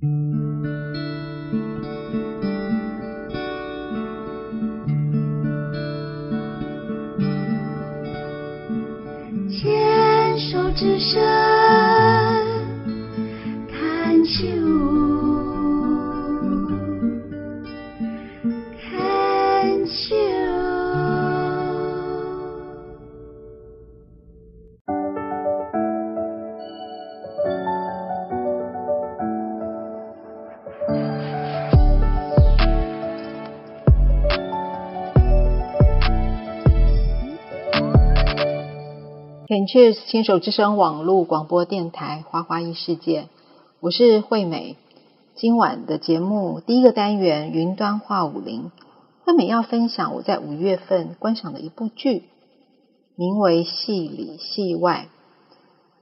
牵 CanCheers 牵手之声网络广播电台花花异世界，我是惠美。今晚的节目第一个单元云端话舞林，惠美要分享我在五月份观赏的一部剧，名为《戏里戏外》。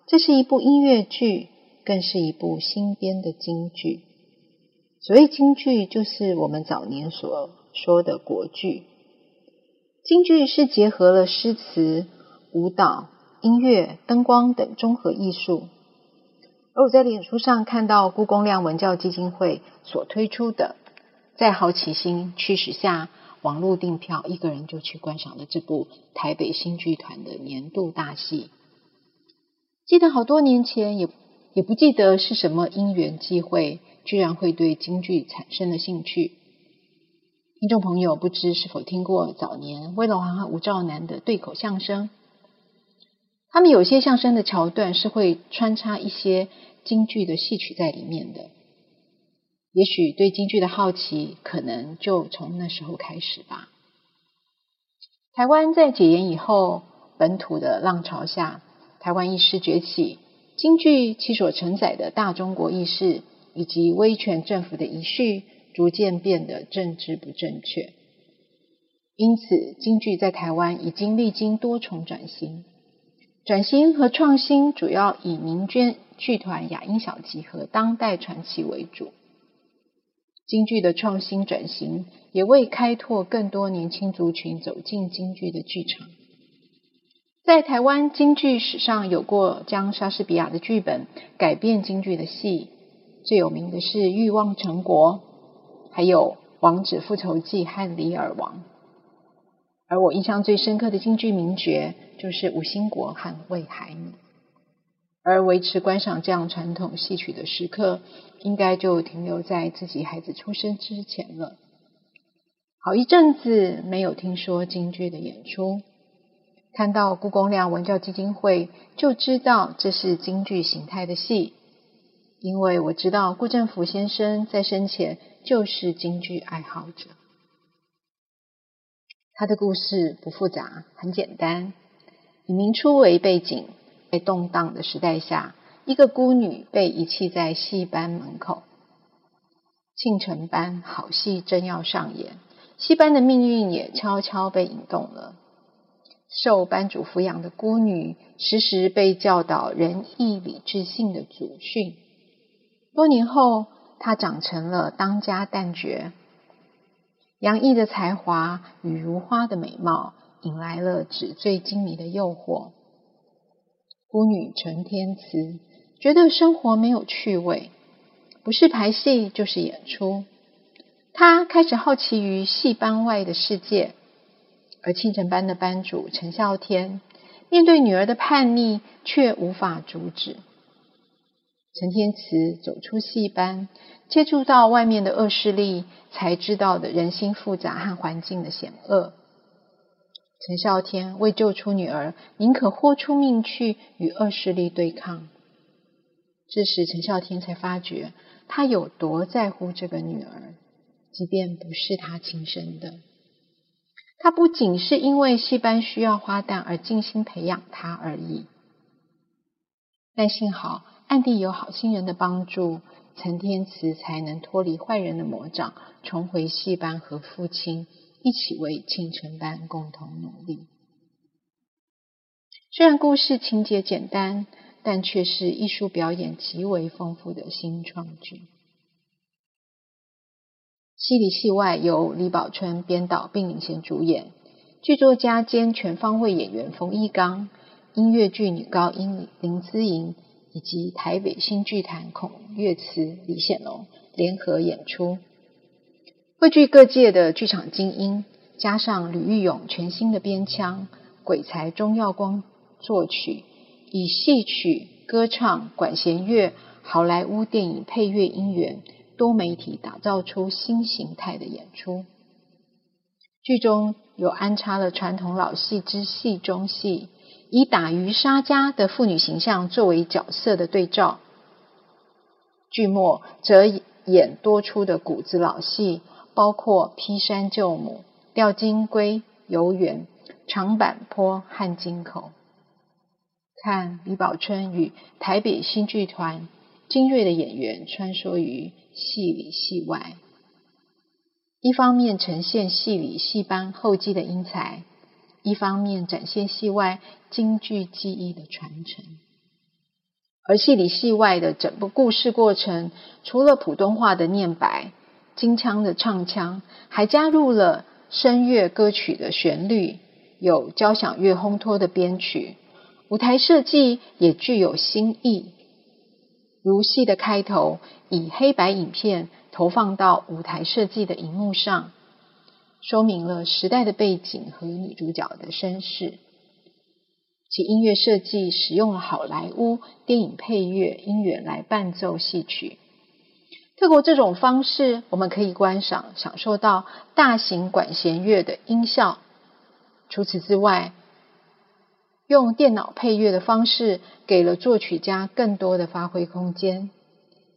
这是一部音乐剧，更是一部新编的京剧。所谓京剧，就是我们早年所说的国剧。京剧是结合了诗词、舞蹈。音乐、灯光等综合艺术，而我在脸书上看到故宫亮文教基金会所推出的，在好奇心驱使下，网络订票，一个人就去观赏了这部台北新剧团的年度大戏。记得好多年前，也也不记得是什么因缘际会，居然会对京剧产生了兴趣。听众朋友不知是否听过早年魏龙华和吴兆南的对口相声？他们有些相声的桥段是会穿插一些京剧的戏曲在里面的，也许对京剧的好奇，可能就从那时候开始吧。台湾在解严以后，本土的浪潮下，台湾意识崛起，京剧其所承载的大中国意识以及威权政府的遗绪，逐渐变得政治不正确。因此，京剧在台湾已经历经多重转型。转型和创新主要以民间剧团雅音小集和当代传奇为主。京剧的创新转型也为开拓更多年轻族群走进京剧的剧场。在台湾京剧史上有过将莎士比亚的剧本改编京剧的戏，最有名的是《欲望城国》，还有《王子复仇记》和《李尔王》。而我印象最深刻的京剧名角就是吴兴国和魏海敏，而维持观赏这样传统戏曲的时刻，应该就停留在自己孩子出生之前了。好一阵子没有听说京剧的演出，看到故宫亮文教基金会，就知道这是京剧形态的戏，因为我知道顾振甫先生在生前就是京剧爱好者。他的故事不复杂，很简单。以明初为背景，在动荡的时代下，一个孤女被遗弃在戏班门口。庆承班好戏正要上演，戏班的命运也悄悄被引动了。受班主抚养的孤女，时时被教导仁义礼智信的祖训。多年后，她长成了当家旦角。洋溢的才华与如花的美貌，引来了纸醉金迷的诱惑。孤女陈天慈觉得生活没有趣味，不是排戏就是演出。她开始好奇于戏班外的世界，而庆城班的班主陈孝天面对女儿的叛逆，却无法阻止。陈天慈走出戏班，接触到外面的恶势力，才知道的人心复杂和环境的险恶。陈孝天为救出女儿，宁可豁出命去与恶势力对抗。这时，陈孝天才发觉他有多在乎这个女儿，即便不是他亲生的。他不仅是因为戏班需要花旦而精心培养她而已，但幸好。暗地有好心人的帮助，陈天慈才能脱离坏人的魔掌，重回戏班和父亲一起为庆承班共同努力。虽然故事情节简单，但却是艺术表演极为丰富的新创剧。戏里戏外由李宝春编导并领衔主演，剧作家兼全方位演员冯翊纲，音乐剧女高音林姿莹。以及台北新剧团孔乐慈、李显龙联合演出，汇聚各界的剧场精英，加上吕玉勇全新的编腔，鬼才钟耀光作曲，以戏曲、歌唱、管弦乐、好莱坞电影配乐音源多媒体打造出新形态的演出。剧中有安插了传统老戏之戏中戏，以打渔杀家的妇女形象作为角色的对照。剧末则演多出的谷子老戏，包括劈山救母、钓金龟、游园、长坂坡和金口。看李宝春与台北新剧团精锐的演员穿梭于戏里戏外。一方面呈现戏里戏班后继的英才，一方面展现戏外京剧技艺的传承。而戏里戏外的整部故事过程，除了普通话的念白、京腔的唱腔，还加入了声乐歌曲的旋律，有交响乐烘托的编曲，舞台设计也具有新意。如戏的开头，以黑白影片。投放到舞台设计的荧幕上，说明了时代的背景和女主角的身世。其音乐设计使用了好莱坞电影配乐音乐来伴奏戏曲。透过这种方式，我们可以观赏、享受到大型管弦乐的音效。除此之外，用电脑配乐的方式，给了作曲家更多的发挥空间。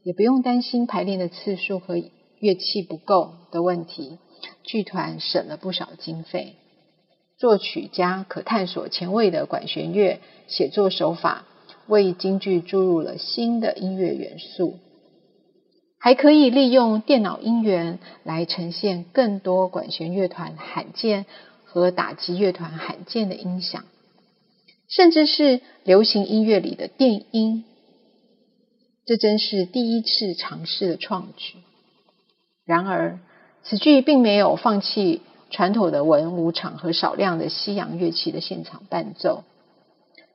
也不用担心排练的次数和乐器不够的问题，剧团省了不少经费。作曲家可探索前卫的管弦乐写作手法，为京剧注入了新的音乐元素。还可以利用电脑音源来呈现更多管弦乐团罕见和打击乐团罕见的音响，甚至是流行音乐里的电音。这真是第一次尝试的创举。然而，此剧并没有放弃传统的文武场和少量的西洋乐器的现场伴奏。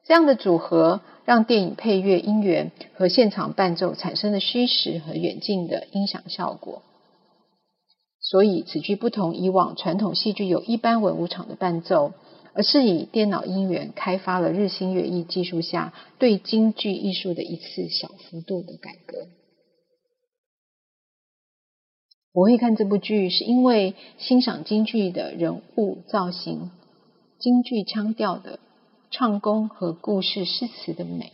这样的组合让电影配乐音源和现场伴奏产生了虚实和远近的音响效果。所以，此剧不同以往传统戏剧有一般文武场的伴奏。而是以电脑音源开发了日新月异技术下对京剧艺术的一次小幅度的改革。我会看这部剧，是因为欣赏京剧的人物造型、京剧腔调的唱功和故事诗词的美。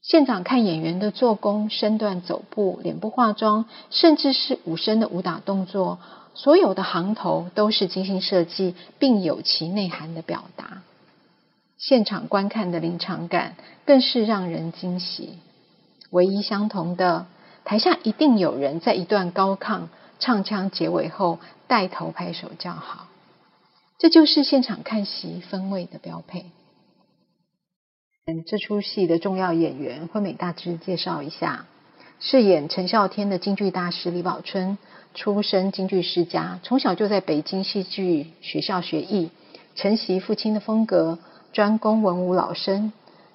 现场看演员的做工、身段、走步、脸部化妆，甚至是武生的武打动作。所有的行头都是精心设计，并有其内涵的表达。现场观看的临场感更是让人惊喜。唯一相同的，台下一定有人在一段高亢唱腔结尾后带头拍手叫好。这就是现场看戏氛围的标配。嗯，这出戏的重要演员，惠美大致介绍一下：饰演陈孝天的京剧大师李宝春。出身京剧世家，从小就在北京戏剧学校学艺，承袭父亲的风格，专攻文武老生，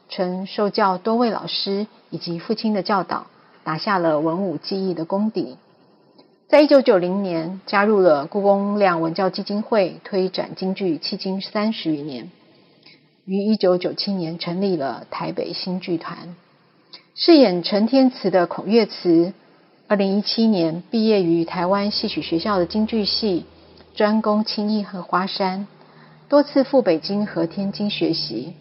曾受教多位老师以及父亲的教导，打下了文武技艺的功底。在一九九零年，加入了故宫亮文教基金会，推展京剧迄今三十余年。于一九九七年成立了台北新剧团，饰演陈天慈的孔月慈。二零一七年毕业于台湾戏曲学校的京剧系，专攻青衣和花山，多次赴北京和天津学习。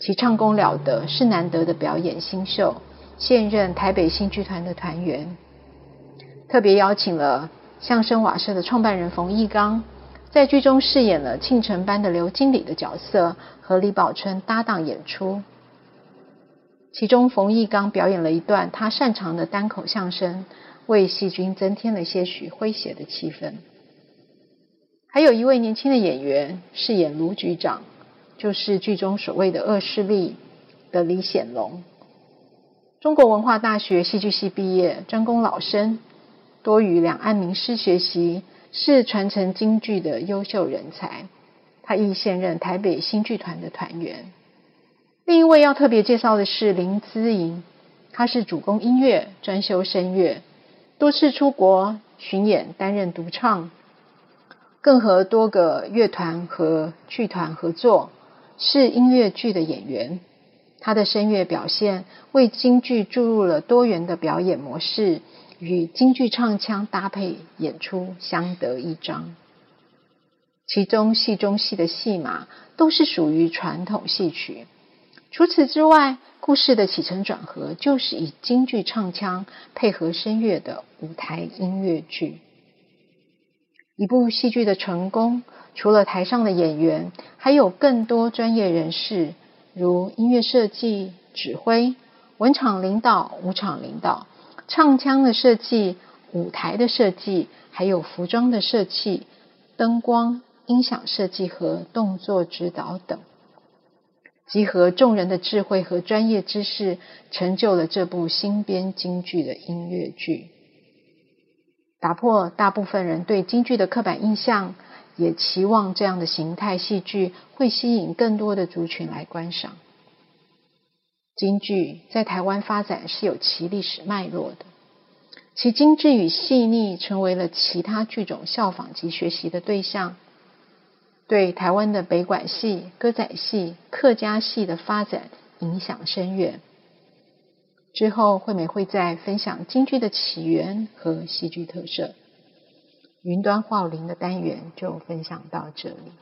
其唱功了得，是难得的表演新秀。现任台北新剧团的团员，特别邀请了相声瓦舍的创办人冯翊纲，在剧中饰演了庆城班的刘经理的角色，和李宝春搭档演出。其中，冯翊纲表演了一段他擅长的单口相声。为戏君增添了些许诙谐的气氛。还有一位年轻的演员饰演卢局长，就是剧中所谓的恶势力的李显龙。中国文化大学戏剧系毕业，专攻老生，多与两岸名师学习，是传承京剧的优秀人才。他亦现任台北新剧团的团员。另一位要特别介绍的是林姿莹，她是主攻音乐，专修声乐，多次出国巡演，担任独唱，更和多个乐团和剧团合作，是音乐剧的演员。他的声乐表现为京剧注入了多元的表演模式，与京剧唱腔搭配演出相得益彰。其中戏中戏的戏码都是属于传统戏曲。除此之外，故事的起承转合就是以京剧唱腔配合声乐的舞台音乐剧。一部戏剧的成功，除了台上的演员，还有更多专业人士，如音乐设计、指挥、文场领导、武场领导、唱腔的设计、舞台的设计，还有服装的设计、灯光、音响设计和动作指导等。集合众人的智慧和专业知识，成就了这部新编京剧的音乐剧，打破大部分人对京剧的刻板印象，也期望这样的形态戏剧会吸引更多的族群来观赏。京剧在台湾发展是有其历史脉络的，其精致与细腻成为了其他剧种效仿及学习的对象。对台湾的北管戏、歌仔戏、客家戏的发展影响深远。之后，惠美会再分享京剧的起源和戏剧特色。云端话舞林的单元就分享到这里。